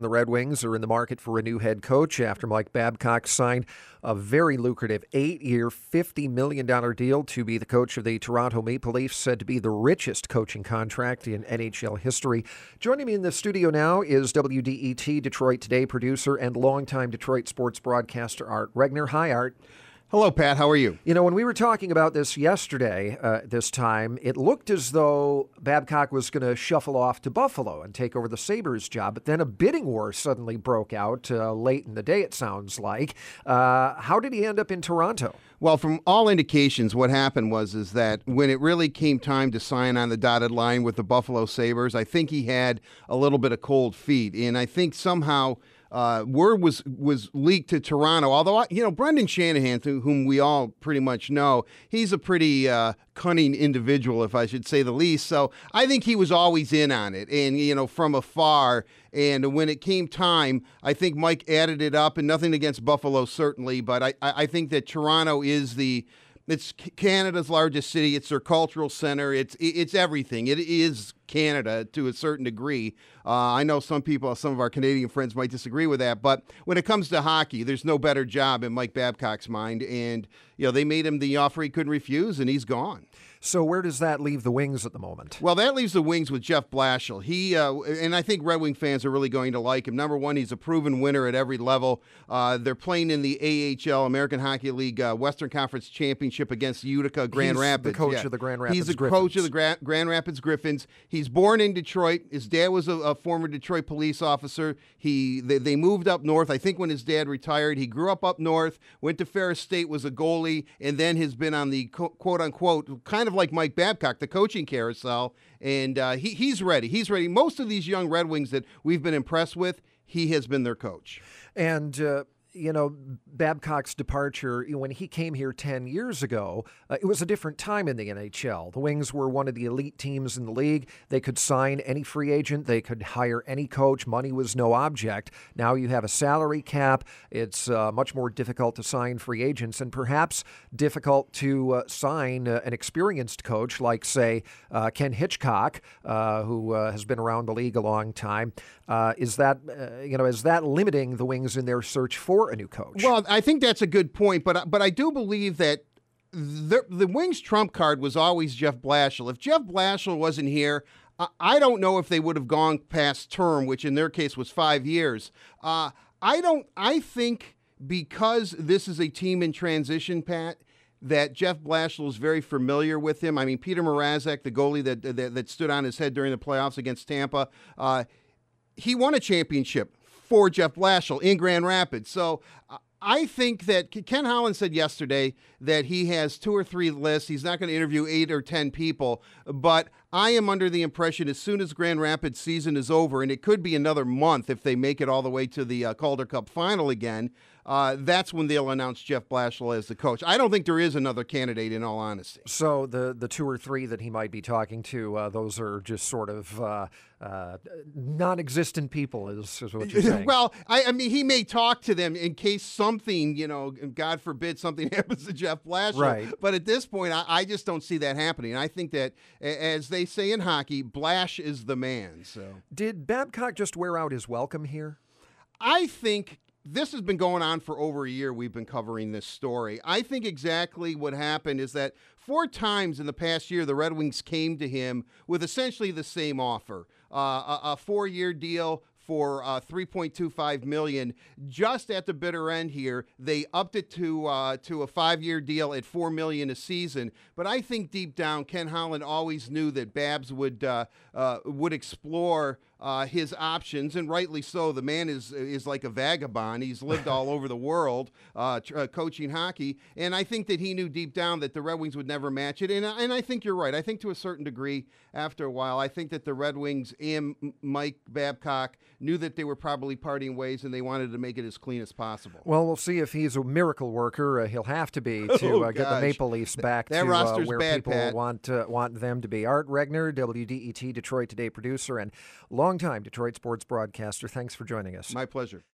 The Red Wings are in the market for a new head coach after Mike Babcock signed a very lucrative eight year, $50 million deal to be the coach of the Toronto Maple Leafs, said to be the richest coaching contract in NHL history. Joining me in the studio now is WDET Detroit Today producer and longtime Detroit sports broadcaster Art Regner. Hi, Art. Hello, Pat. How are you? You know, when we were talking about this yesterday, uh, this time, it looked as though Babcock was going to shuffle off to Buffalo and take over the Sabres job. But then a bidding war suddenly broke out uh, late in the day, it sounds like. Uh, how did he end up in Toronto? Well, from all indications, what happened was is that when it really came time to sign on the dotted line with the Buffalo Sabres, I think he had a little bit of cold feet. And I think somehow uh, word was was leaked to Toronto. Although you know Brendan Shanahan, to whom we all pretty much know, he's a pretty uh, cunning individual, if I should say the least. So I think he was always in on it, and you know from afar. And when it came time, I think Mike added it up, and nothing against Buffalo certainly, but I I think that Toronto is the it's Canada's largest city. It's their cultural center. It's it's everything. It is Canada to a certain degree. Uh, I know some people, some of our Canadian friends might disagree with that, but when it comes to hockey, there's no better job in Mike Babcock's mind. And you know they made him the offer he couldn't refuse, and he's gone. So where does that leave the Wings at the moment? Well, that leaves the Wings with Jeff Blashill. He uh, and I think Red Wing fans are really going to like him. Number one, he's a proven winner at every level. Uh, they're playing in the AHL American Hockey League uh, Western Conference Championship against Utica Grand he's Rapids. The coach yeah. of the Grand Rapids. He's the Griffins. coach of the Gra- Grand Rapids Griffins. He's born in Detroit. His dad was a, a former Detroit police officer. He they, they moved up north. I think when his dad retired, he grew up up north. Went to Ferris State, was a goalie, and then has been on the quote unquote kind of like Mike Babcock the coaching carousel, and uh, he, he's ready. He's ready. Most of these young Red Wings that we've been impressed with, he has been their coach. And uh, you know, Babcock's departure, when he came here 10 years ago, uh, it was a different time in the NHL. The Wings were one of the elite teams in the league. They could sign any free agent, they could hire any coach. Money was no object. Now you have a salary cap. It's uh, much more difficult to sign free agents and perhaps difficult to uh, sign uh, an experienced coach like, say, uh, Ken Hitchcock, uh, who has been around the league a long time. is that, you know, is that limiting the Wings in their search for? A new coach. Well, I think that's a good point, but but I do believe that the the Wings trump card was always Jeff Blashill. If Jeff Blashill wasn't here, I don't know if they would have gone past term, which in their case was five years. Uh, I don't. I think because this is a team in transition, Pat, that Jeff Blashill is very familiar with him. I mean, Peter Mrazek, the goalie that that, that stood on his head during the playoffs against Tampa, uh, he won a championship for Jeff Blashill in Grand Rapids. So uh, I think that Ken Holland said yesterday that he has two or three lists. He's not going to interview eight or 10 people, but I am under the impression as soon as Grand Rapids season is over, and it could be another month if they make it all the way to the uh, Calder Cup final again, uh, that's when they'll announce Jeff Blashill as the coach. I don't think there is another candidate, in all honesty. So the the two or three that he might be talking to, uh, those are just sort of uh, uh, non-existent people, is, is what you're saying. well, I, I, mean, he may talk to them in case something, you know, God forbid, something happens to Jeff Blashill. Right. But at this point, I, I just don't see that happening. I think that, as they say in hockey, Blash is the man. So did Babcock just wear out his welcome here? I think this has been going on for over a year. We've been covering this story. I think exactly what happened is that four times in the past year, the Red Wings came to him with essentially the same offer uh, a, a four year deal for uh, 3.25 million. Just at the bitter end here, they upped it to uh, to a five-year deal at four million a season. But I think deep down, Ken Holland always knew that Babs would uh, uh would explore uh, his options, and rightly so. The man is is like a vagabond. He's lived all over the world uh, uh, coaching hockey, and I think that he knew deep down that the Red Wings would never match it. And and I think you're right. I think to a certain degree, after a while, I think that the Red Wings and Mike Babcock knew that they were probably parting ways, and they wanted to make it as clean as possible. Well, we'll see if he's a miracle worker. Uh, he'll have to be to oh, uh, get the Maple Leafs back that to uh, where bad, people Pat. want want them to be. Art Regner, WDET Detroit Today producer and long longtime Detroit sports broadcaster. Thanks for joining us. My pleasure.